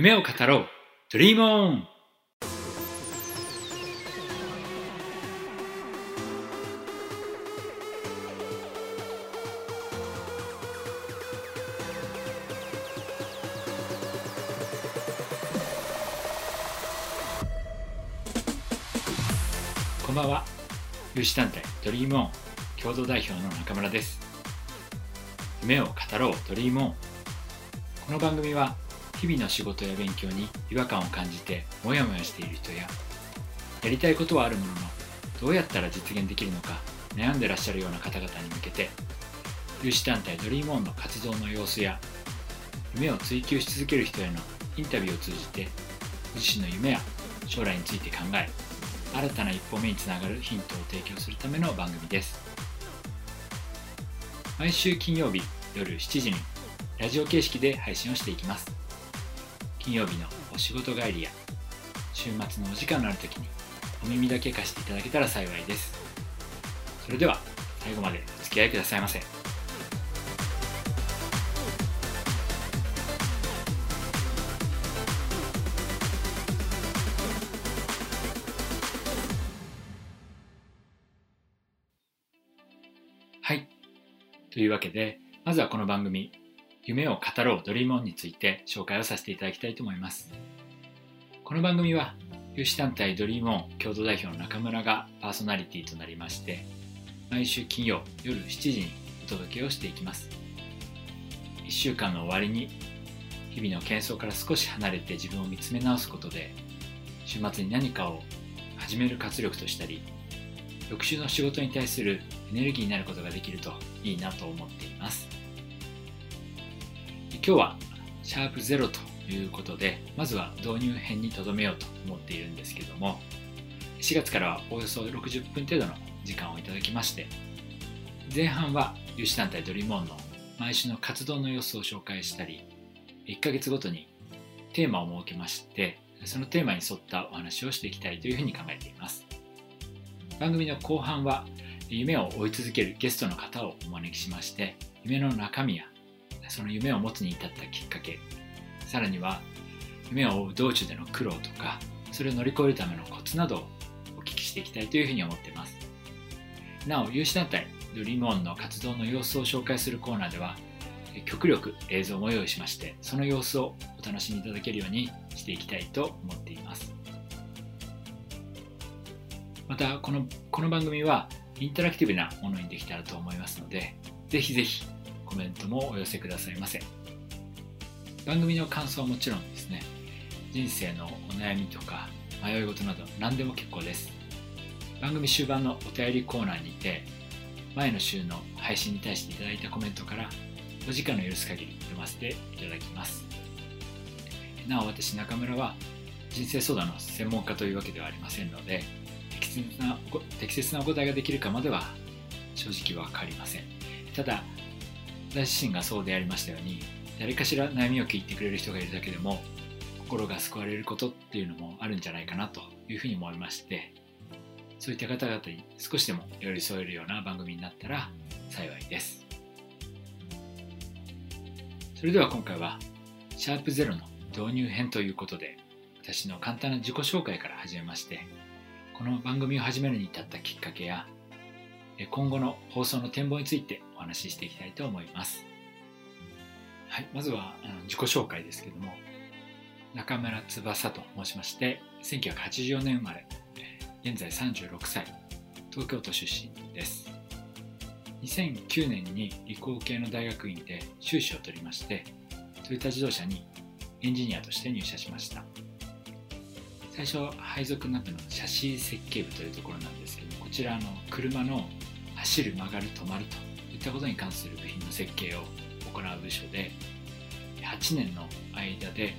夢を語ろう。ドリームオン。こんばんは。有志団体ドリームオン。共同代表の中村です。夢を語ろう。ドリームオン。この番組は日々の仕事や勉強に違和感を感じてモヤモヤしている人ややりたいことはあるもののどうやったら実現できるのか悩んでらっしゃるような方々に向けて有志団体ドリームオンの活動の様子や夢を追求し続ける人へのインタビューを通じて自身の夢や将来について考え新たな一歩目につながるヒントを提供するための番組です。毎週金曜日夜7時にラジオ形式で配信をしていきます。金曜日のお仕事帰りや週末のお時間のある時にお耳だけ貸していただけたら幸いです。それでは最後までお付き合いくださいませ。はい。というわけでまずはこの番組夢を語ろうドリームオンについて紹介をさせていただきたいと思います。この番組は有志団体ドリームオン共同代表の中村がパーソナリティとなりまして毎週金曜夜7時にお届けをしていきます。1週間の終わりに日々の喧騒から少し離れて自分を見つめ直すことで週末に何かを始める活力としたり翌週の仕事に対するエネルギーになることができるといいなと思っています。今日はシャープゼロということでまずは導入編にとどめようと思っているんですけども4月からはおよそ60分程度の時間をいただきまして前半は有志団体ドリームオンの毎週の活動の様子を紹介したり1ヶ月ごとにテーマを設けましてそのテーマに沿ったお話をしていきたいというふうに考えています。番組の後半は夢を追い続けるゲストの方をお招きしまして夢の中身やその夢を持つに至ったきっかけ。さらには夢を追う道中での苦労とかそれを乗り越えるためのコツなどをお聞きしていきたいというふうに思っています。なお有志団体ドリームオンの活動の様子を紹介するコーナーでは極力映像も用意しましてその様子をお楽しみいただけるようにしていきたいと思っています。またこのこの番組はインタラクティブなものにできたらと思いますのでぜひぜひコメントもお寄せくださいませ。番組の感想はもちろんですね人生のお悩みとか迷い事など何でも結構です。番組終盤のお便りコーナーにて前の週の配信に対していただいたコメントからお時間の許す限り読ませていただきます。なお私中村は人生相談の専門家というわけではありませんので適切な適切なお答えができるかまでは正直分かりません。ただ私自身がそうでありましたように誰かしら悩みを聞いてくれる人がいるだけでも心が救われることっていうのもあるんじゃないかなというふうに思いましてそういった方々に少しでも寄り添えるような番組になったら幸いです。それでは今回はシャープゼロの導入編ということで私の簡単な自己紹介から始めましてこの番組を始めるに至ったきっかけや今後の放送の展望についてお話ししていきたいと思います。はい、まずは自己紹介ですけども中村翼と申しまして1984年生まれ現在36歳東京都出身です2009年に理工系の大学院で修士を取りましてトヨタ自動車にエンジニアとして入社しました最初配属になったのはシャシー設計部というところなんですけどこちらの車の走る曲がる止まるといったことに関する部品の設計を行う部署で8年の間で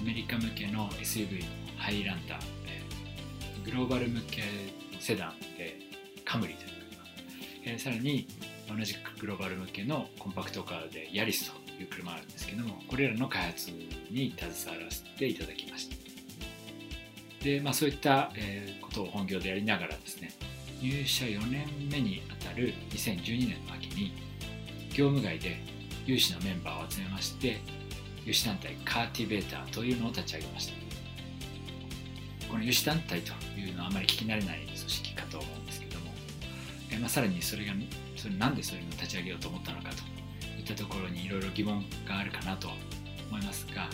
アメリカ向けの SUV のハイランターグローバル向けのセダンでカムリという車、え、さらに同じくグローバル向けのコンパクトカーでヤリスという車があるんですけどもこれらの開発に携わらせていただきました。で、まあ、そういった、ことを本業でやりながらですね入社4年目にあたる2012年の秋に業務外で有志のメンバーを集めまして有志団体カーティベーターというのを立ち上げました。この有志団体というのはあまり聞き慣れない組織かと思うんですけども、えまあ、さらにそれがそれなんでそういうのを立ち上げようと思ったのかといったところにいろいろ疑問があるかなと思いますが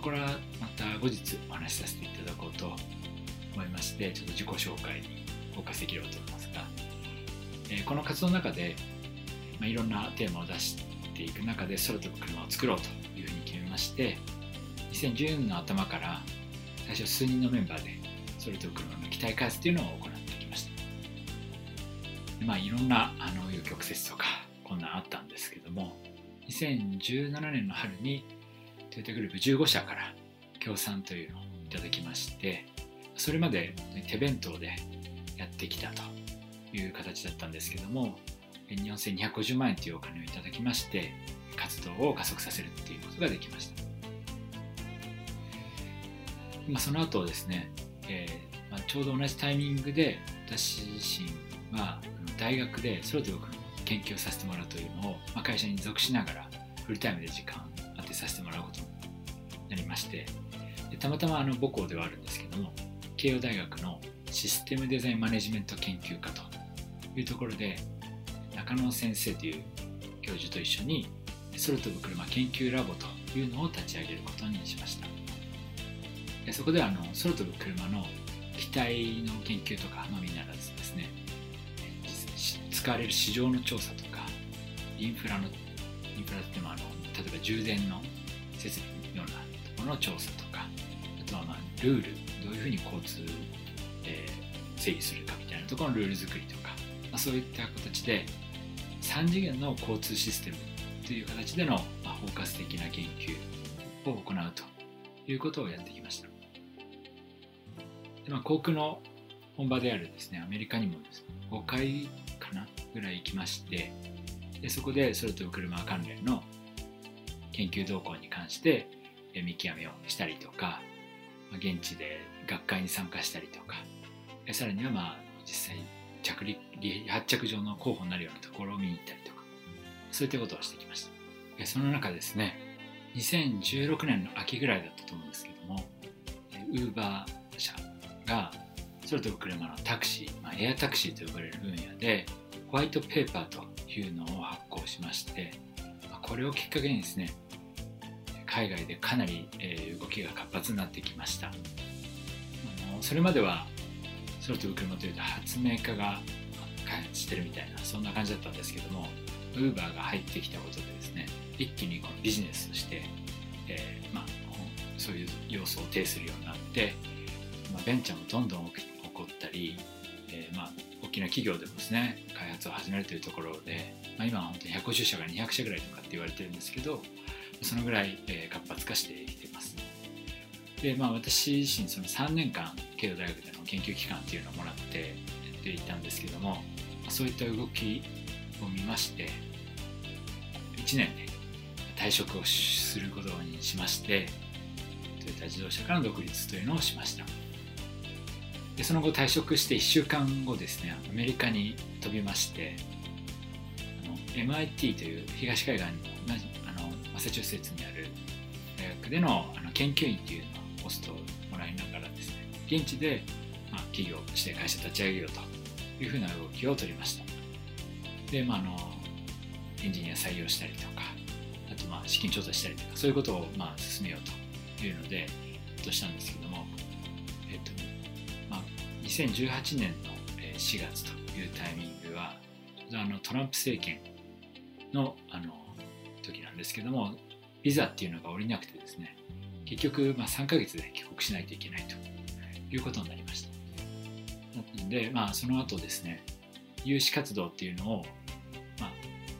これはまた後日お話しさせていただこうと思いましてちょっと自己紹介にフォーカスできればと思いますが、えー、この活動の中で、まあ、いろんなテーマを出していく中で空飛ぶ車を作ろうというふうに決めまして2010年の頭から最初数人のメンバーで空飛ぶ車の機体開発というのを行ってきました。まあいろんなあの曲折とかこんなんあったんですけども2017年の春にトヨタグループ15社から協賛というのをいただきましてそれまで手弁当でやってきたという形だったんですけども4250万円というお金をいただきまして活動を加速させるっていうことができました、まあ、その後ですね、えーまあ、ちょうど同じタイミングで私自身は大学でソロテオ君の研究をさせてもらうというのを、まあ、会社に属しながらフルタイムで時間を当てさせてもらうことになりましてたまたまあの母校ではあるんですけども慶応大学のシステムデザインマネジメント研究科というところで中野先生という教授と一緒に空飛ぶ車研究ラボというのを立ち上げることにしました。そこではあの空飛ぶ車の機体の研究とかのみならずですね使われる市場の調査とかインフラのインフラってもあの例えば充電の設備のようなところの調査とかあとはまあルールどういうふうに交通、整理するかみたいなところのルール作りとか、まあ、そういった形で3次元の交通システムという形での、ま、包括的な研究を行うということをやってきました。でまあ、航空の本場であるですねアメリカにもです、ね、5回かなぐらい行きましてでそこで空飛ぶ車関連の研究動向に関して見極めをしたりとか現地で学会に参加したりとかさらにはまあ実際着陸発着場の候補になるようなところを見に行ったりとかそういったことをしてきました。その中ですね2016年の秋ぐらいだったと思うんですけどもウーバー社が空飛ぶ車のタクシー、まあ、エアタクシーと呼ばれる分野でホワイトペーパーというのを発行しましてこれをきっかけにですね海外でかなり、動きが活発になってきました。それまでは空飛ぶ車というと発明家が開発してるみたいなそんな感じだったんですけどもウーバーが入ってきたことでですね一気にこのビジネスとして、えー、まあ、そういう要素を呈するようになって、まあ、ベンチャーもどんどん起こったり、えー、まあ、大きな企業でもですね開発を始めるというところで、まあ、今は本当に150社から200社ぐらいとかって言われてるんですけどそのぐらい、え活発化してきてます。で、まあ、私自身その3年間慶応大学での研究期間っていうのをもらってやっていたんですけどもそういった動きを見まして1年で退職をすることにしましてトヨタ自動車から独立というのをしました。でその後退職して1週間後ですねアメリカに飛びましてあの MIT という東海岸にマサチューセッツにある大学でのあの研究員っていうのをポストを現地で、まあ、企業として会社立ち上げようというふうな動きを取りました。で、まあ、あのエンジニア採用したりとかあとまあ資金調査したりとかそういうことをまあ進めようというのでとしたんですけども、えっとまあ、2018年の4月というタイミングはあのトランプ政権のあの時なんですけどもビザっていうのが下りなくてですね結局まあ3ヶ月で帰国しないといけないと。いうことになりました。でまあその後ですね有志活動っていうのを、まあ、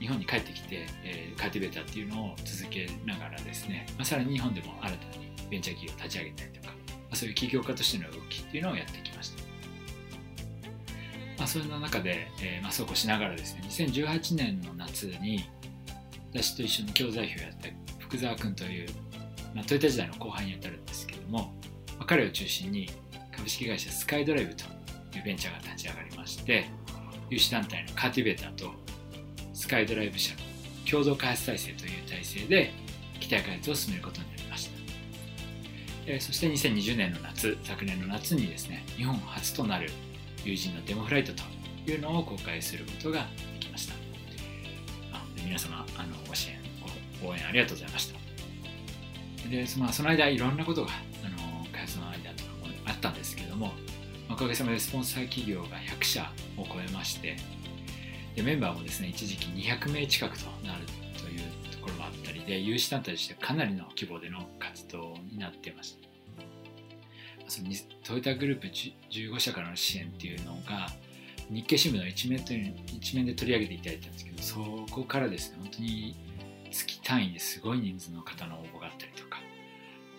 日本に帰ってきて、えー、カーティベーターっていうのを続けながらですね、まあ、さらに日本でも新たにベンチャー企業を立ち上げたりとか、まあ、そういう起業家としての動きっていうのをやってきました。まあ、そんな中で、えーまあ、そうこうしながらですね2018年の夏に私と一緒に教材費をやった福沢君という、まあ、トヨタ時代の後輩にあたるんですけども、まあ、彼を中心に株式会社スカイドライブというベンチャーが立ち上がりまして有志団体のカーティベーターとスカイドライブ社の共同開発体制という体制で機体開発を進めることになりました、え、そして2020年の夏昨年の夏にですね日本初となる友人のデモフライトというのを公開することができました。あ皆様あのご支援ご応援ありがとうございました。でそのその間いろんなことがおかげさまでスポンサー企業が100社を超えましてでメンバーもですね一時期200名近くとなるというところもあったりで有志団体としてかなりの規模での活動になっていました。そのトヨタグループ15社からの支援っていうのが日経新聞の一面という一面で取り上げていただいたんですけどそこからですね本当に月単位ですごい人数の方の応募があったりとか、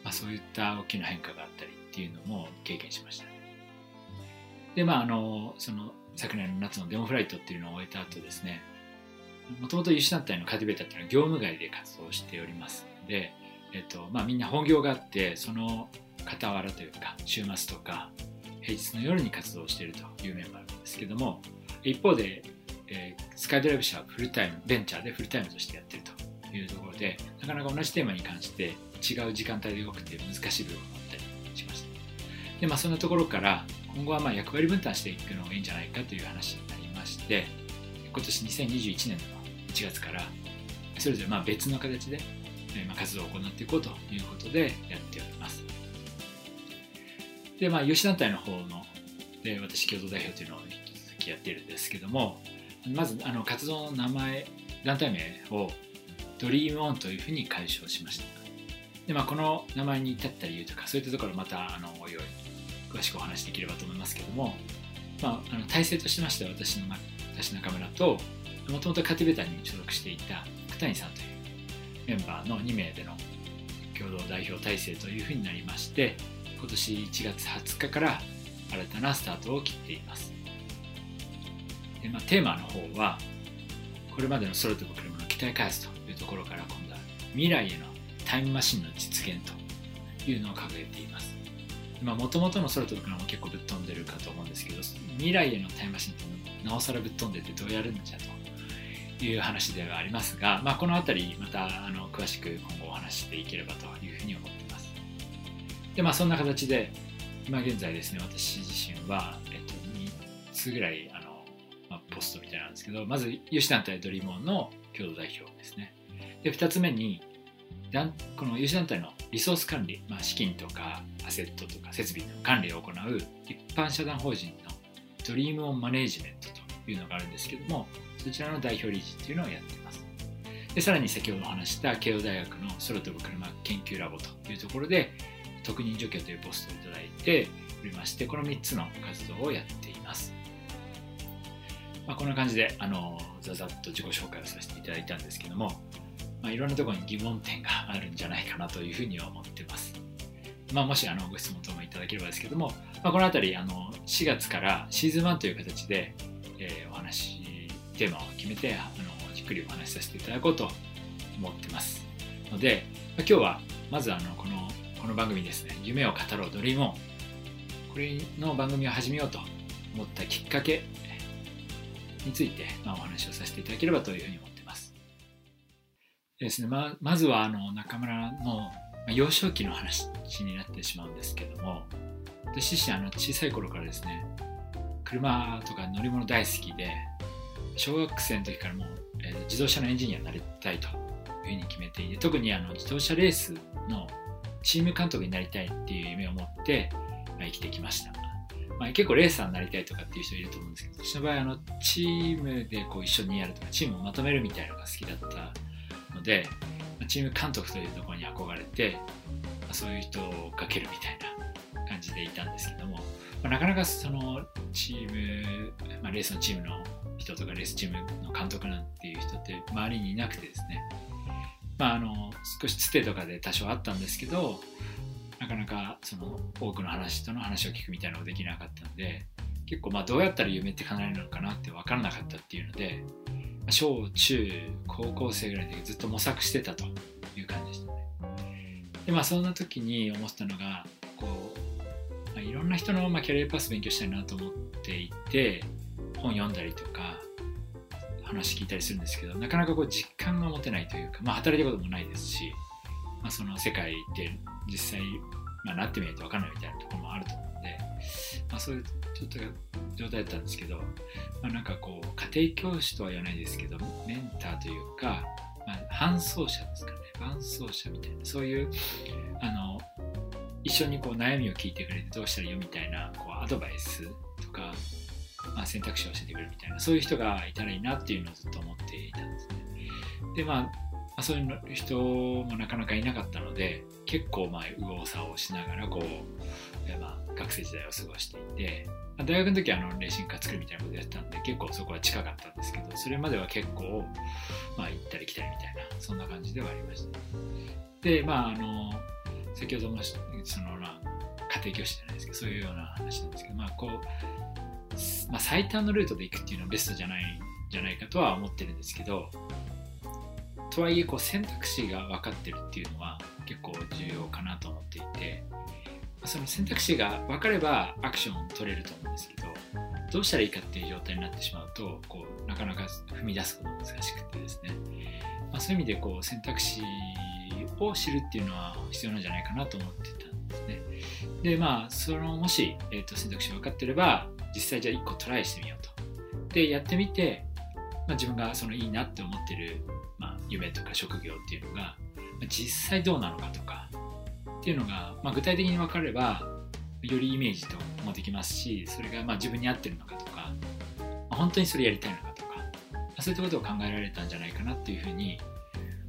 まあ、そういった大きな変化があったりっていうのも経験しました、でまああのその昨年の夏のデモフライトっていうのを終えた後ですねもともと有志団体のカティベータっていうのは業務外で活動しておりますので、えっとまあ、みんな本業があってその傍らというか週末とか平日の夜に活動しているという面もあるんですけども一方で、えー、スカイドライブ社はフルタイムベンチャーでフルタイムとしてやってるというところでなかなか同じテーマに関して違う時間帯で動くっていう難しい部分もあったりしました。でまあそんなところから今後はまあ役割分担していくのがいいんじゃないかという話になりまして今年2021年の1月からそれぞれまあ別の形で活動を行っていこうということでやっております。でまあ有志団体の方ので私共同代表というのを引き続きやっているんですけどもまずあの活動の名前団体名をドリームオンというふうに解消しました。で、まあ、この名前に至った理由とかそういったところまたあのおいおい詳しくお話しできればと思いますけども、まあ、あの体制としましては私の私中村ともともとカティベタに所属していた久谷さんというメンバーの2名での共同代表体制というふうになりまして今年1月20日から新たなスタートを切っています。で、まあ、テーマの方はこれまでの空飛ぶ車の機体開発というところから今度は未来へのタイムマシンの実現というのを掲げています。もともとの空飛ぶ車も結構ぶっ飛んでるかと思うんですけど未来へのタイムマシンってなおさらぶっ飛んでてどうやるんじゃと。いう話ではありますが、まあ、この辺りまたあの詳しく今後お話していければというふうに思っています。でまあそんな形で今現在ですね私自身は、えっと、3つぐらいあの、まあ、ポストみたいなんですけどまず有志団体ドリームオンの共同代表ですね。で2つ目にこの有志団体のリソース管理、まあ、資金とかアセットとか設備の管理を行う一般社団法人のドリームオンマネージメントというのがあるんですけどもそちらの代表理事っていうのをやっています。でさらに先ほどお話した慶応大学の空飛ぶ車研究ラボというところで特任助教というポストをいただいておりましてこの3つの活動をやっています、まあ、こんな感じであのざざっと自己紹介をさせていただいたんですけども、まあ、いろんなところに疑問点があるんじゃないかなというふうには思ってます。まあ、もしあのご質問等もいただければですけども、まあ、この辺りあの4月からシーズン1という形で、えー、お話テーマを決めてあのじっくりお話しさせていただこうと思ってますので、まあ、今日はまずあのこのこの番組ですね夢を語ろうドリームオンこれの番組を始めようと思ったきっかけについて、まあ、お話をさせていただければというふうに思ってますですね。ままずはあの中村の幼少期の話になってしまうんですけども私自身あの小さい頃からですね車とか乗り物大好きで小学生の時からもう、えー、自動車のエンジニアになりたいというふうに決めていて特にあの自動車レースのチーム監督になりたいっていう夢を持って、まあ、生きてきました、まあ、結構レーサーになりたいとかっていう人いると思うんですけど私の場合あのチームでこう一緒にやるとかチームをまとめるみたいなのが好きだったでチーム監督というところに憧れて、そういう人をかけるみたいな感じでいたんですけども、まあ、なかなかそのチーム、まあ、レースのチームの人とかレースチームの監督なんていう人って周りにいなくてですね、まあ、あの少しつてとかで多少あったんですけどなかなかその多くの話との話を聞くみたいなのができなかったんで結構まあどうやったら夢って叶えるのかなって分からなかったっていうので小中高校生ぐらいでずっと模索してたという感じでしたね。でまあそんな時に思ったのがこう、まあ、いろんな人の、まあ、キャリアパス勉強したいなと思っていて本読んだりとか話聞いたりするんですけどなかなかこう実感が持てないというか、まあ、働いたこともないですしまあ、その世界で実際、まあ、なってみないと分からないみたいなところもあると思う、まあ、そういうちょっと状態だったんですけど、まあ、なんかこう家庭教師とは言わないですけどメンターというか、まあ、伴走者ですかね。伴走者みたいな。そういうあの一緒にこう悩みを聞いてくれてどうしたらいいよみたいなこうアドバイスとか、まあ、選択肢を教えてくれるみたいなそういう人がいたらいいなっていうのをずっと思っていたんですね。でまあまあ、そういう人もなかなかいなかったので結構まあ右往左往しながらこう、まあ、学生時代を過ごしていて大学の時はあのレーシングカー作るみたいなことやってたんで結構そこは近かったんですけどそれまでは結構、まあ、行ったり来たりみたいなそんな感じではありました。でまああの先ほどもその、まあ、家庭教師じゃないですけどそういうような話なんですけどまあこう、まあ、最短のルートで行くっていうのはベストじゃないんじゃないかとは思ってるんですけどとはいえこう選択肢が分かってるっていうのは結構重要かなと思っていてその選択肢が分かればアクションを取れると思うんですけどどうしたらいいかっていう状態になってしまうとこうなかなか踏み出すことが難しくてですね、まあ、そういう意味でこう選択肢を知るっていうのは必要なんじゃないかなと思ってたんですね。でまあそのもし、えーと、選択肢分かってれば実際じゃあ1個トライしてみようと。でやってみて、まあ、自分がそのいいなって思ってる、まあ、夢とか職業っていうのが実際どうなのかとかっていうのが、まあ、具体的に分かればよりイメージともできますしそれがまあ自分に合ってるのかとか、まあ、本当にそれやりたいのかとか、まあ、そういったことを考えられたんじゃないかなっていうふうに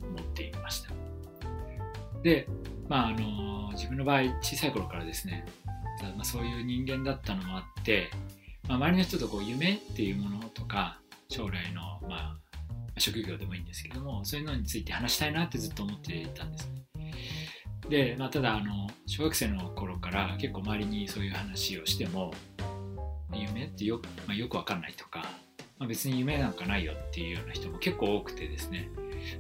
思っていました。で、まあ、あの自分の場合小さい頃からですね、まあ、そういう人間だったのもあって、まあ、周りの人とこう夢っていうものとか将来の、まあ、職業でもいいんですけどもそういうのについて話したいなってずっと思っていたんですで、まあ、ただあの小学生の頃から結構周りにそういう話をしても夢ってよ,、まあ、よくわかんないとか、まあ、別に夢なんかないよっていうような人も結構多くてですね、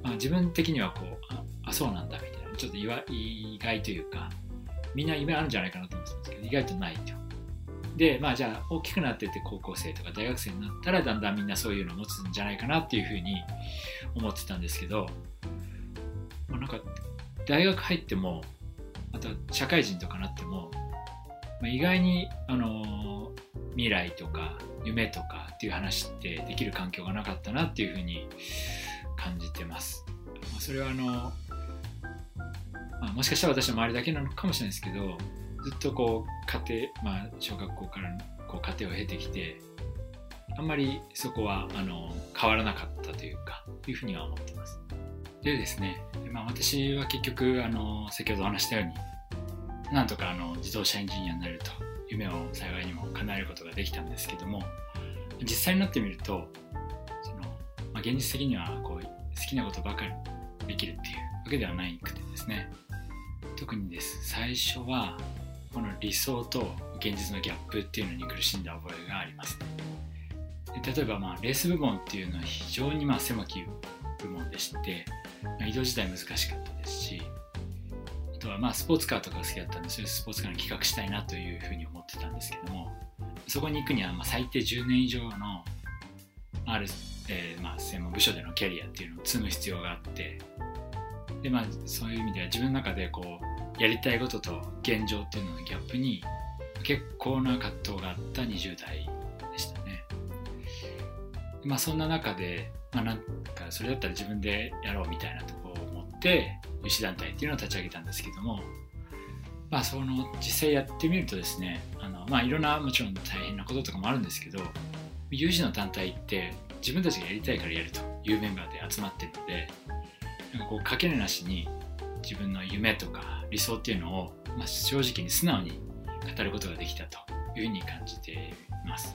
まあ、自分的にはこうああそうなんだみたいなちょっと意外というかみんな夢あるんじゃないかなと思ってたんですけど意外とないと。でまあじゃあ大きくなってて高校生とか大学生になったらだんだんみんなそういうのを持つんじゃないかなっていうふうに思ってたんですけど、まあ、なんか大学入ってもまた社会人とかなっても、まあ、意外に、あの未来とか夢とかっていう話ってできる環境がなかったなっていうふうに感じてます。まあ、それはあの、まあ、もしかしたら私の周りだけなのかもしれないですけどずっとこう家庭、まあ、小学校からこう家庭を経てきてあんまりそこはあの変わらなかったというかいうふうには思ってます。でですね、まあ、私は結局あの先ほどお話したようになんとかあの自動車エンジニアになると夢を幸いにも叶えることができたんですけども実際になってみるとその、まあ、現実的にはこう好きなことばかりできるっていうわけではないくてですね。特にです。最初はこの理想と現実のギャップっていうのに苦しんだ覚えがあります例えばまあレース部門っていうのは非常にまあ狭き部門でしてま移動自体難しかったですしあとはまあスポーツカーとかが好きだったんでそういうスポーツカーの企画したいなというふうに思ってたんですけどもそこに行くにはま最低10年以上のある、えー、ま専門部署でのキャリアっていうのを積む必要があってでまあそういう意味では自分の中でこうやりたいことと現状っていうののギャップに結構な葛藤があった20代でしたね。まあそんな中でまあ、なんかそれだったら自分でやろうみたいなとこを思って有志団体っていうのを立ち上げたんですけども、まあ、その実際やってみるとですねあの、まあ、いろんなもちろん大変なこととかもあるんですけど有志の団体って自分たちがやりたいからやるというメンバーで集まってるのでなんかこうかけねなしに自分の夢とか理想っていうのを、まあ、正直に素直に語ることができたというふうに感じています。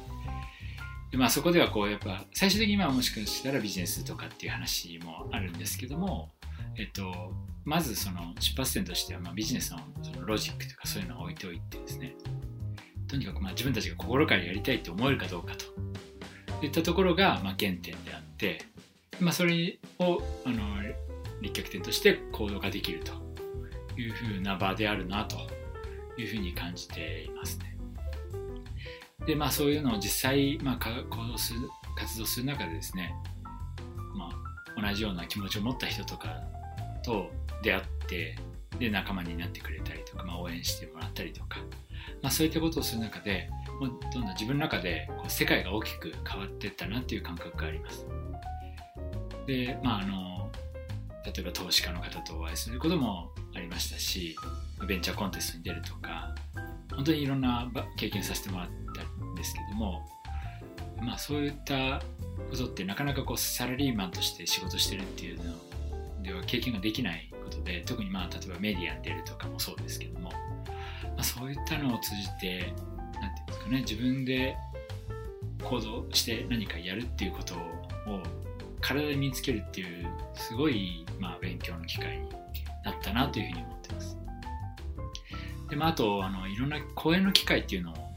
でまあ、そこではこうやっぱ最終的にはもしかしたらビジネスとかっていう話もあるんですけども、えっと、まずその出発点としてはまビジネスのそのロジックとかそういうのを置いておいてですねとにかくまあ自分たちが心からやりたいと思えるかどうかといったところがま原点であって、まあ、それをあの立脚点として行動ができるというふうな場であるなというふうに感じていますね。でまあそういうのを実際、まあ、行動する活動する中でですね、まあ、同じような気持ちを持った人とかと出会ってで仲間になってくれたりとか、まあ、応援してもらったりとか、まあ、そういったことをする中でもうどんどん自分の中でこう世界が大きく変わっていったなっていう感覚があります。でまああの例えば投資家の方とお会いすることもありましたしベンチャーコンテストに出るとか本当にいろんな経験させてもらったんですけどもまあそういったことってなかなかこうサラリーマンとして仕事してるっていうのでは経験ができないことで特にまあ例えばメディアに出るとかもそうですけども、まあ、そういったのを通じて何て言うんですかね自分で行動して何かやるっていうことを体で身につけるっていうすごいまあ勉強の機会になったなというふうに思ってます。でまあ、あとあのいろんな講演の機会っていうのを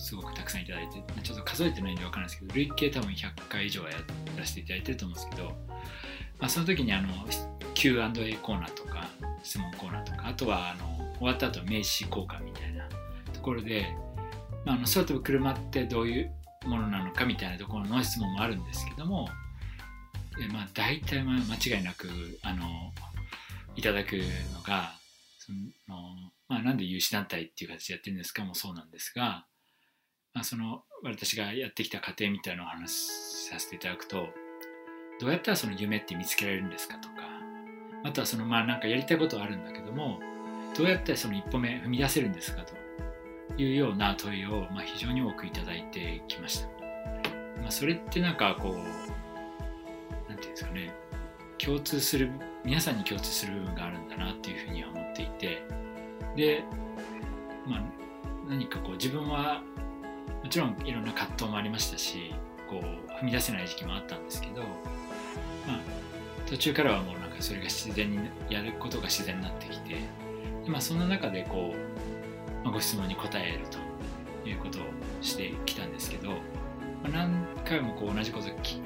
すごくたくさんいただいてちょっと数えてないんで分からないですけど累計多分100回以上はやらせていただいてると思うんですけど、まあ、その時にあの Q&A コーナーとか質問コーナーとかあとはあの終わった後名刺交換みたいなところで、まあ、あの空飛ぶ車ってどういうものなのかみたいなところの質問もあるんですけども、えまあ、大体間違いなくあのいただくのがその、まあ、なんで有志団体っていう形でやってるんですかもそうなんですが、まあ、その私がやってきた過程みたいなのを話させていただくとどうやったらその夢って見つけられるんですかとかあとはそのまあなんかやりたいことはあるんだけどもどうやってその一歩目踏み出せるんですかというような問いをまあ非常に多くいただいてきました、まあ、それってなんかこうなんていうんですかね共通する皆さんに共通する部分があるんだなっていうふうには思っていてで、まあ、何かこう自分はもちろんいろんな葛藤もありましたしこう踏み出せない時期もあったんですけど、まあ、途中からはもうなんかそれが自然にやることが自然になってきてで、まあ、そんな中でこう、まあ、ご質問に答えるということをしてきたんですけど、まあ、何回もこう同じことを聞,、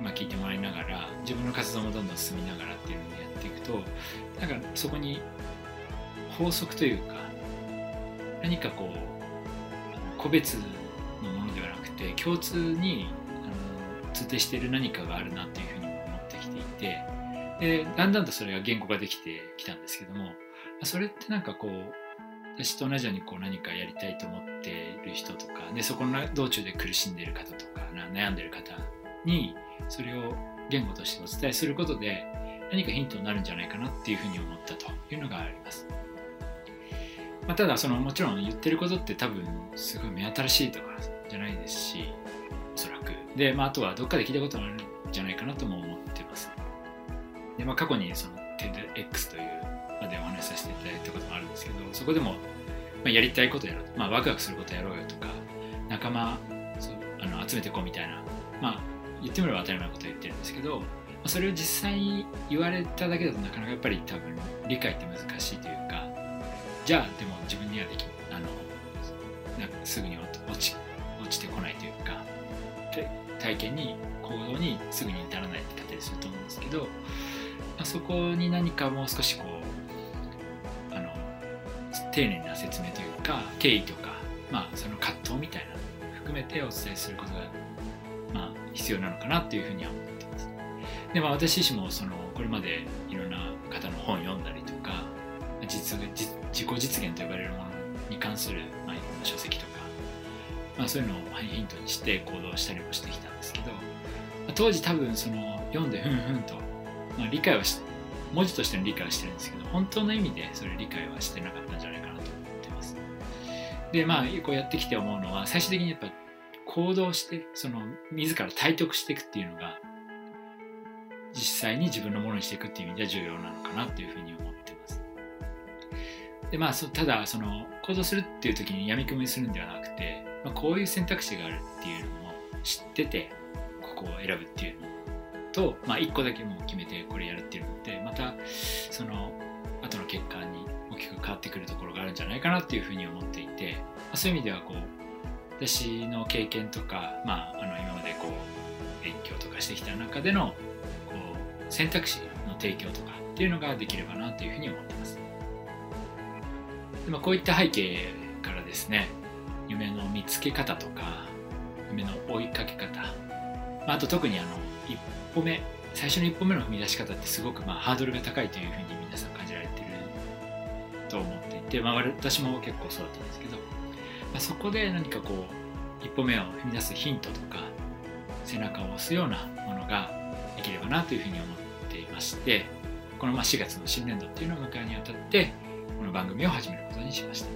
まあ、聞いてもらいながら自分の活動もどんどん進みながらっていうのをやっていくとなんかそこに法則というか何かこう個別のものではなくて共通にあの通底している何かがあるなというふうに思ってきていてでだんだんとそれが言語化できてきたんですけどもそれってなんかこう私と同じようにこう何かやりたいと思っている人とかでそこの道中で苦しんでいる方とか悩んでる方にそれを言語としてお伝えすることで何かヒントになるんじゃないかなっていうふうに思ったというのがあります。まあ、ただそのもちろん言ってることって多分すごい目新しいとかじゃないですしおそらく。で、まあ、あとはどっかで聞いたことあるんじゃないかなとも思ってます。で、まあ、過去にその TEDx という場でお話しさせていただいたこともあるんですけどそこでも、まあ、やりたいことやろう、まあ、ワクワクすることやろうよとか仲間そうあの集めてこうみたいな。まあ言ってみれば当たり前のことを言ってるんですけどそれを実際に言われただけだとなかなかやっぱり多分理解って難しいというかじゃあでも自分にはできあのなんかすぐに落ち落ちてこないというか体験に行動にすぐに至らないってったりすると思うんですけど、まあ、そこに何かもう少しこうあの丁寧な説明というか経緯とか、まあ、その葛藤みたいなの含めてお伝えすることが、まあ、必要なのかなというふうには思ってます。でまあ、私自身もそのこれまでいろんな方の本を読んだりとか実実自己実現と呼ばれるものに関する、まあ、いろんな書籍とか、まあ、そういうのをヒントにして行動したりもしてきたんですけど、まあ、当時多分その読んでふんふんと、まあ、理解はし文字としての理解はしてるんですけど本当の意味でそれ理解はしてなかったんじゃないかなと思ってます。でまあこうやってきて思うのは最終的にやっぱ行動してその自ら体得していくっていうのが実際に自分のものにしていくっていう意味では重要なのかなっていうふうに思ってますでまあただその行動するっていう時にやみくもにするんではなくて、まあ、こういう選択肢があるっていうのも知っててここを選ぶっていうのと、まあ、1個だけもう決めてこれやるっていうのってまたその後の結果に大きく変わってくるところがあるんじゃないかなっていうふうに思っていて、まあ、そういう意味ではこう私の経験とか、まあ、あの今までこう勉強とかしてきた中でのこう選択肢の提供とかっていうのができればなというふうに思ってます。まあ、こういった背景からですね夢の見つけ方とか夢の追いかけ方、まあ、あと特にあの一歩目最初の一歩目の踏み出し方ってすごくまあハードルが高いというふうに皆さん感じられてると思っていて、まあ、私も結構そうだったんですけど、まあ、そこで何かこう一歩目を踏み出すヒントとか背中を押すようなものができればなというふうに思っていましてこのまあ4月の新年度っていうのを迎えにあたってこの番組を始めることにしました。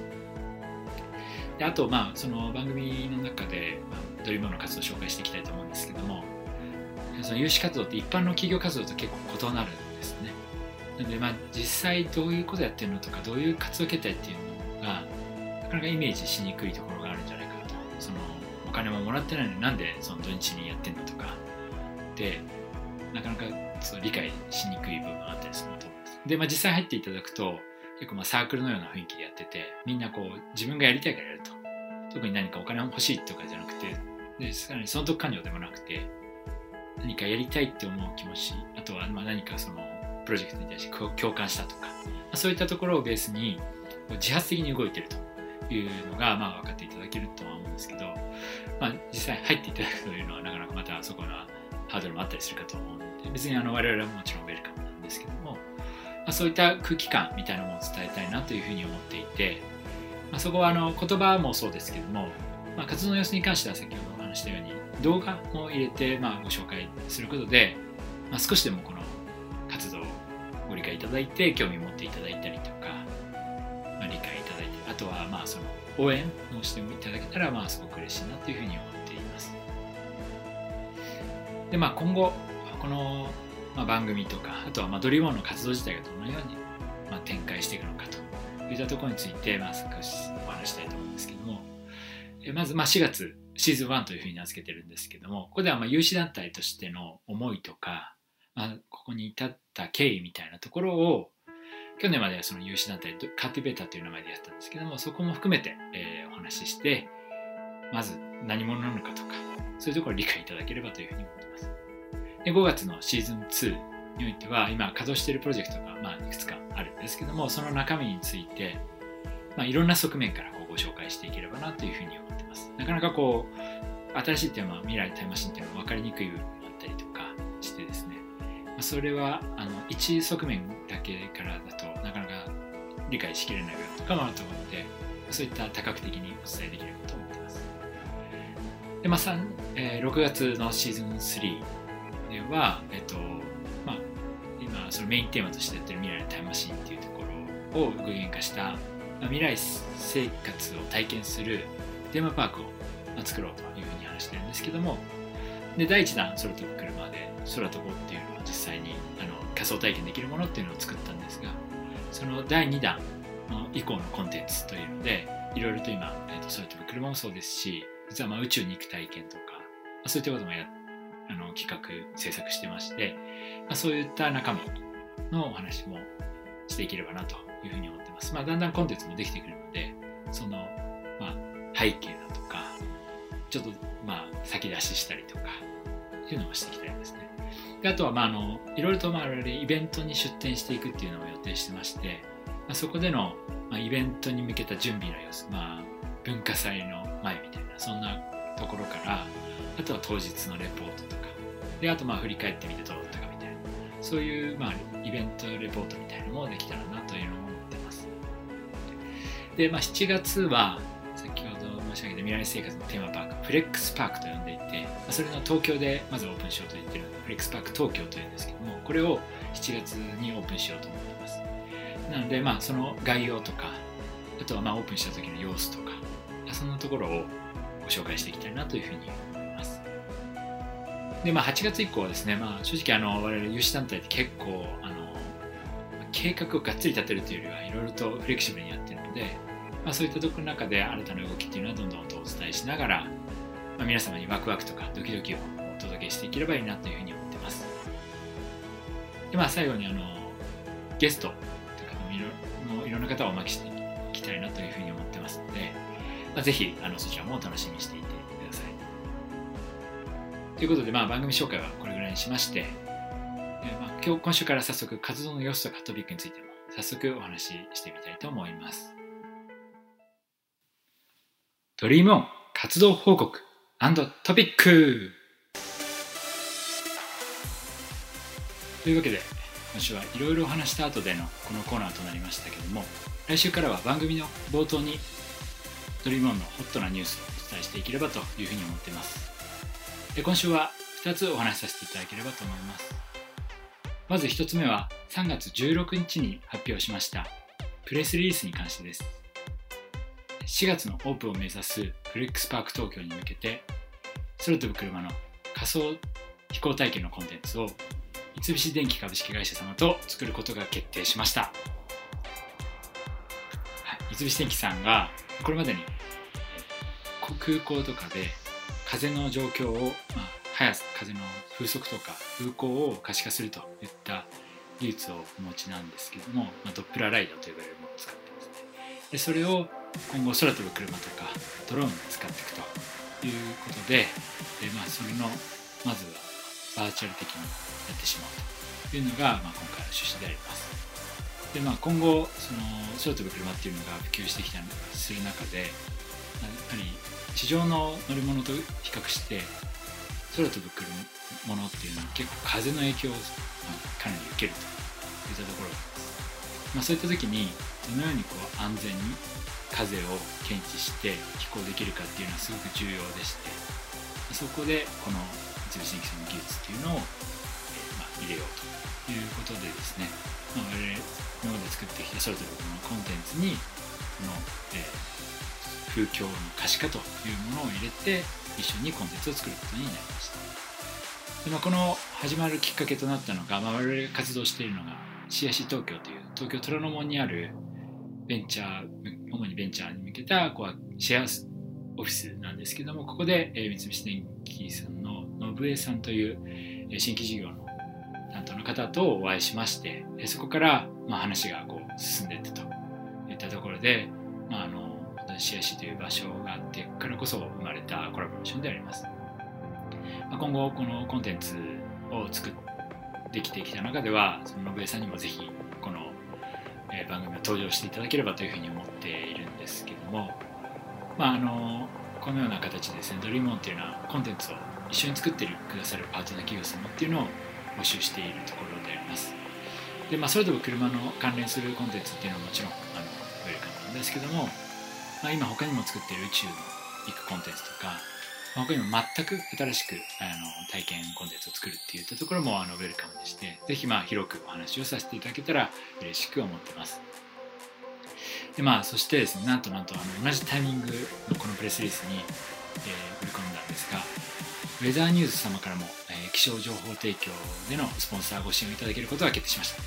であとまあその番組の中で、まあ、ドリームの活動を紹介していきたいと思うんですけどもその有志活動って一般の企業活動と結構異なるんですね。なのでまあ実際どういうことやってるのとかどういう活動形態っていうのがなかなかイメージしにくいところがあるんじゃないかと。そのお金ももらってないのになんでその土日にやってんのとか。でなかなかそう理解しにくい部分があったりすると思います。で、まあ、実際入っていただくと結構まあサークルのような雰囲気でやっててみんなこう自分がやりたいからやると。特に何かお金欲しいとかじゃなくて。でさらに損得感情でもなくて何かやりたいって思う気持ちあとはまあ何かそのプロジェクトに対して共感したとか、まあ、そういったところをベースに自発的に動いてるというのがまあ分かっていただけるとは思うんですけど、まあ、実際入っていただくというのはなかなかまたそこのハードルもあったりするかと思うので別にあの我々はもちろんウェルカムなんですけども、まあ、そういった空気感みたいなものを伝えたいなというふうに思っていて、まあ、そこはあの言葉もそうですけども、まあ、活動の様子に関しては先ほどお話したように動画も入れてまあご紹介することで、まあ、少しでもこの活動をご理解いただいて興味を持っていただいたりとか、まあ、理解いただいてあとはまあその応援をしていただけたらまあすごく嬉しいなというふうに思っています。でまあ今後この、まあ、番組とかあとはまドリームの活動自体がどのように、ま、展開していくのかといったところについて、まあ、少しお話したいと思うんですけども。えまずま4月シーズン1というふうに名付けてるんですけどもここではま有志団体としての思いとか、まあ、ここに至った経緯みたいなところを去年まではその有志団体カーティベーターという名前でやったんですけどもそこも含めて、え、お話ししてまず何者なのかとかそういうところを理解いただければというふうに思ってます。で5月のシーズン2においては今稼働しているプロジェクトが、まあ、いくつかあるんですけどもその中身について、まあ、いろんな側面からこうご紹介していければなというふうに思ってます。なかなかこう新しいテーマ未来タイムマシンっていうのは分かりにくい部分があったりとかしてですね、それはあの一側面だけからだとなかなか理解しきれない部分とかもあると思うのでそういった多角的にお伝えできればと思ってます。で、まあえ、6月のシーズン3は、えっとまあ、今そのメインテーマとしてやってる未来のタイムマシンっていうところを具現化したまあ未来生活を体験するテーマパークを作ろうというふうに話してるんですけどもで第1弾空飛ぶ車で空飛ぼうっていうのを実際にあの仮想体験できるものっていうのを作ったんですがその第2弾の以降のコンテンツというのでいろいろと今、えー、と空飛ぶ車もそうですし実はまあ宇宙に行く体験とか、そういったこともやってあの企画制作してまして、まあ、そういった中身のお話もしていければなというふうに思ってます。まあ、だんだんコンテンツもできてくるので、その、まあ、背景だとか、ちょっと、まあ、先出ししたりとか、いうのもしていきたいですね。であとは、まあ、あの、いろいろと、まあ、イベントに出展していくっていうのを予定してまして、まあ、そこでの、まあ、イベントに向けた準備の様子、まあ、文化祭の前みたいな、そんなところから、あとは当日のレポートとか、で、あと、まあ、振り返ってみてどうだったかみたいな、そういう、まあ、イベントレポートみたいなのもできたらなというのを思ってます。で、まあ、7月は、先ほど申し上げた未来生活のテーマパーク、フレックスパークと呼んでいて、それの東京でまずオープンしようと言ってるフレックスパーク東京というんですけども、これを7月にオープンしようと思ってます。なので、まあ、その概要とか、あとはまあオープンした時の様子とか、そんなところをご紹介していきたいなというふうに思います。で、まあ、8月以降はですね、まあ、正直あの我々有志団体って結構あの計画をがっつり立てるというよりはいろいろとフレキシブルにやってるので、まあ、そういったところの中で新たな動きっていうのはどんどんとお伝えしながら、まあ、皆様にワクワクとかドキドキをお届けしていければいいなというふうに思ってます。で、まあ、最後にあのゲストとかもいろもいろんな方をお招きしていきたいなというふうに思ってますので、まあ、ぜひあのそちらも楽しみにしていてください。ということで、まあ、番組紹介はこれぐらいにしまして、まあ、今日今週から早速活動の様子とかトピックについても早速お話ししてみたいと思います。ドリームオン活動報告トピックというわけで今週はいろいろお話した後でのこのコーナーとなりましたけども来週からは番組の冒頭にドリームオンのホットなニュースをお伝えしていければというふうに思っています。で今週は2つお話しさせていただければと思います。まず1つ目は3月16日に発表しましたプレスリリースに関してです。4月のオープンを目指すフレックスパーク東京に向けて空飛ぶ車の仮想飛行体験のコンテンツを三菱電機株式会社様と作ることが決定しました、はい、三菱電機さんがこれまでに空港とかで風の状況を、まあ、速さ風の風速とか風向を可視化するといった技術をお持ちなんですけども、まあ、ドップラーライダーと呼ばれるものを使ってますね。でそれを今後空飛ぶ車とかドローンを使っていくということでで、まあ、それのまずはバーチャル的にやってしまうというのが、まあ、今回の趣旨であります。で、まあ、今後その空飛ぶ車っていうのが普及してきたりする中でやはり地上の乗り物と比較して空飛ぶものっていうのは結構風の影響をかなり受けるといったところがあります、まあ、そういった時にどのようにこう安全に風を検知して飛行できるかっていうのはすごく重要でしてそこでこの三菱電機さんの技術っていうのを、えー、まあ、入れようと。いうことでですね、まあ、我々今まで作ってきた空飛ぶこのコンテンツにこの、えー、風況の可視化というものを入れて一緒にコンテンツを作ることになりました。で、まあ、この始まるきっかけとなったのが、まあ、我々が活動しているのが CIC 東京という東京虎ノ門にあるベンチャー主にベンチャーに向けたこうシェアオフィスなんですけどもここで、えー、三菱電機さんの信江さんという、えー、新規事業の担当の方とお会いしまして、え、そこから、まあ、話がこう進んでいったと。いったところで、まあ、あの CIC という場所があってからこそ生まれたコラボレーションであります、まあ、今後このコンテンツを作ってきてきた中ではその信江さんにもぜひこの、番組を登場していただければというふうに思っているんですけども、まあ、あのこのような形でですねドリームオンっていうのはコンテンツを一緒に作ってくださるパートナー企業様っていうのを募集しているところであります。で、まあ、それでも車の関連するコンテンツっていうのはもちろんあのウェルカムなんですけどもまあ、今他にも作っている宇宙の行くコンテンツとか、まあ、他にも全く新しくあの体験コンテンツを作るっていったところもあのウェルカムでしてぜひまあ広くお話をさせていただけたら嬉しく思ってます。でまあそしてですねなんとなんとあの同じタイミングのこのプレスリリースに、えー、売り込んだんですがウェザーニュース様からも、気象情報提供でのスポンサーご支援をいただけることが決定しました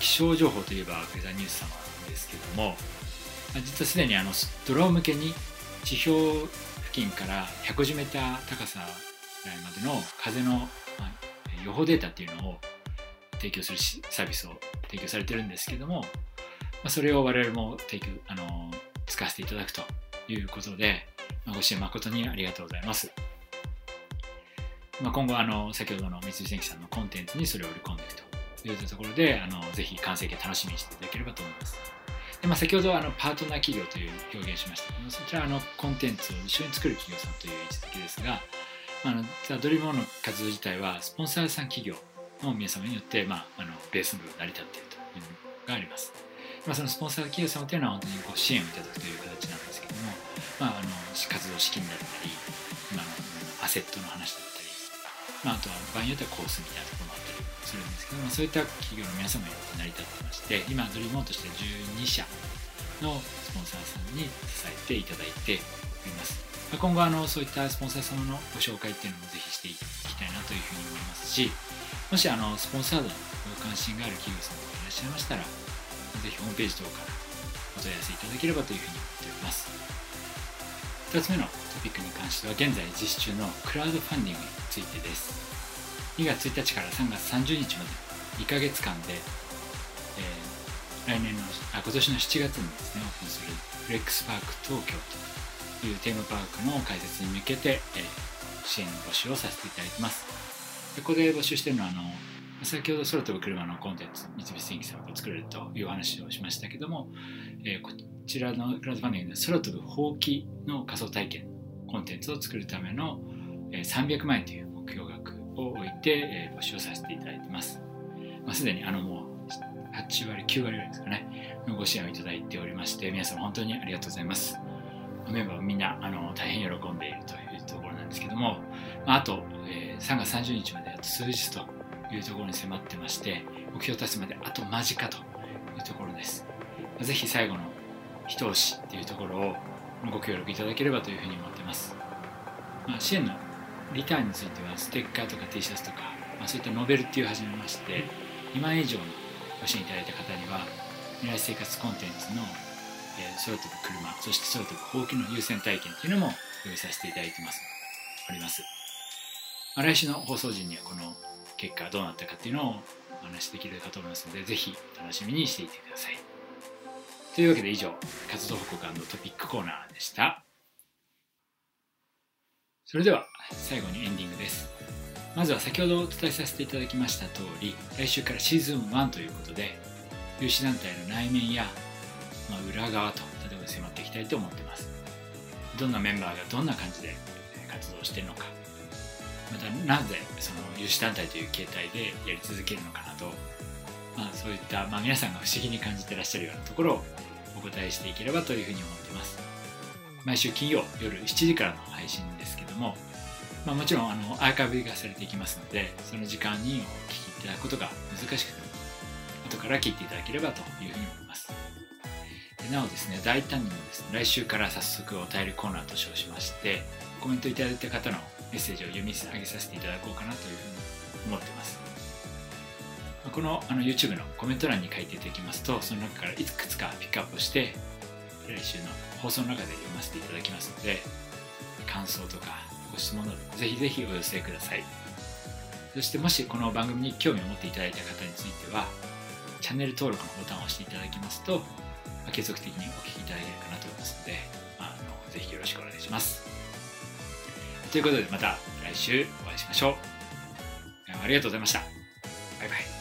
気象情報といえばウェザーニュース様ですけども実はすでにあのドローン向けに地表付近から150メーター高さぐらいまでの風の、予報データっていうのを提供するサービスを提供されてるんですけども、それを我々も提供あの使わせていただくということで、ご支援誠にありがとうございます。まあ、今後あの先ほどの三菱電機さんのコンテンツにそれを織り込んでいくというところであのぜひ完成形楽しみにしていただければと思います。でまあ、先ほどあのパートナー企業という表現しましたけどそちらあのコンテンツを一緒に作る企業さんという位置づけですが、まあ、のザ・ドリームオンの活動自体はスポンサーさん企業の皆様によって、まあ、あのベース部成り立っているというのがあります。まあ、そのスポンサー企業様というのは本当にこう支援をいただくという形なんですけども、まあ、あの活動資金だったり、まあ、アセットの話だったり、まあ、あとは場合によってはコースみたいなところもあったりするんですけどもそういった企業の皆様によって成り立ってまして今ドリームオンとして12社のスポンサーさんに支えていただいております今後あのそういったスポンサー様のご紹介っていうのもぜひしていきたいなというふうに思いますしもしあのスポンサードにご関心がある企業様がいらっしゃいましたらぜひホームページ等からお問い合わせいただければというふうに思っております。2つ目のトピックに関しては現在実施中のクラウドファンディング。ついてです。2月1日から3月30日まで。2ヶ月間で、えー、来年のあ今年の7月にですねオープンするフレックスパーク東京というテーマパークの開設に向けて、えー、支援の募集をさせていただいてます。でここで募集してるのはあの先ほど空飛ぶ車のコンテンツ三菱電機さんが作れるという話をしましたけども、えー、こちらのクラウドファンディングで空飛ぶほうきの仮想体験コンテンツを作るための、え、300万円というを置いて、え、募集させていただいてます。まあ、すでにあのもう8割、9割ぐらいですかね、のご支援をいただいておりまして、皆様本当にありがとうございます。メンバーみんなあの大変喜んでいるというところなんですけども、まあ、あと、えー、3月30日まであと数日というところに迫ってまして、目標達成まであと間近というところです。ぜひ最後の一押しっていうところをご協力いただければというふうに思ってます。まあ、支援のリターンについてはステッカーとか T シャツとか、まあ、そういったノベルティを始めまして2万円以上のご支援いただいた方には未来生活コンテンツの、えー、空飛ぶ車そして空飛ぶほうきの優先体験というのも用意させていただいてます。おります、まあ、来週の放送時にはこの結果どうなったかっていうのをお話しできるかと思いますのでぜひ楽しみにしていてください。というわけで以上活動報告トピックコーナーでした。それでは。最後にエンディングです。まずは先ほどお伝えさせていただきました通り来週からシーズン1ということで有志団体の内面や、ま、裏側と例えば迫っていきたいと思ってます。どんなメンバーがどんな感じで活動してるのか。またなぜその有志団体という形態でやり続けるのかなど、まあ、そういった、まあ、皆さんが不思議に感じてらっしゃるようなところをお答えしていければというふうに思ってます。毎週金曜夜7時からの配信ですけどもまあ、もちろんあのアーカイブがされていきますのでその時間にお聞きいただくことが難しくても後から聞いていただければというふうに思います。なおですね大胆にもですね来週から早速お便りコーナーと称しましてコメントいただいた方のメッセージを読み上げさせていただこうかなというふうに思ってます。このあの YouTube のコメント欄に書いていただきますとその中からいくつかピックアップして来週の放送の中で読ませていただきますので感想とかご質問などぜひぜひお寄せください。そしてもしこの番組に興味を持っていただいた方についてはチャンネル登録のボタンを押していただきますと継続的にお聞きいただけるかなと思いますのであのぜひよろしくお願いします。ということでまた来週お会いしましょう。ありがとうございました。バイバイ。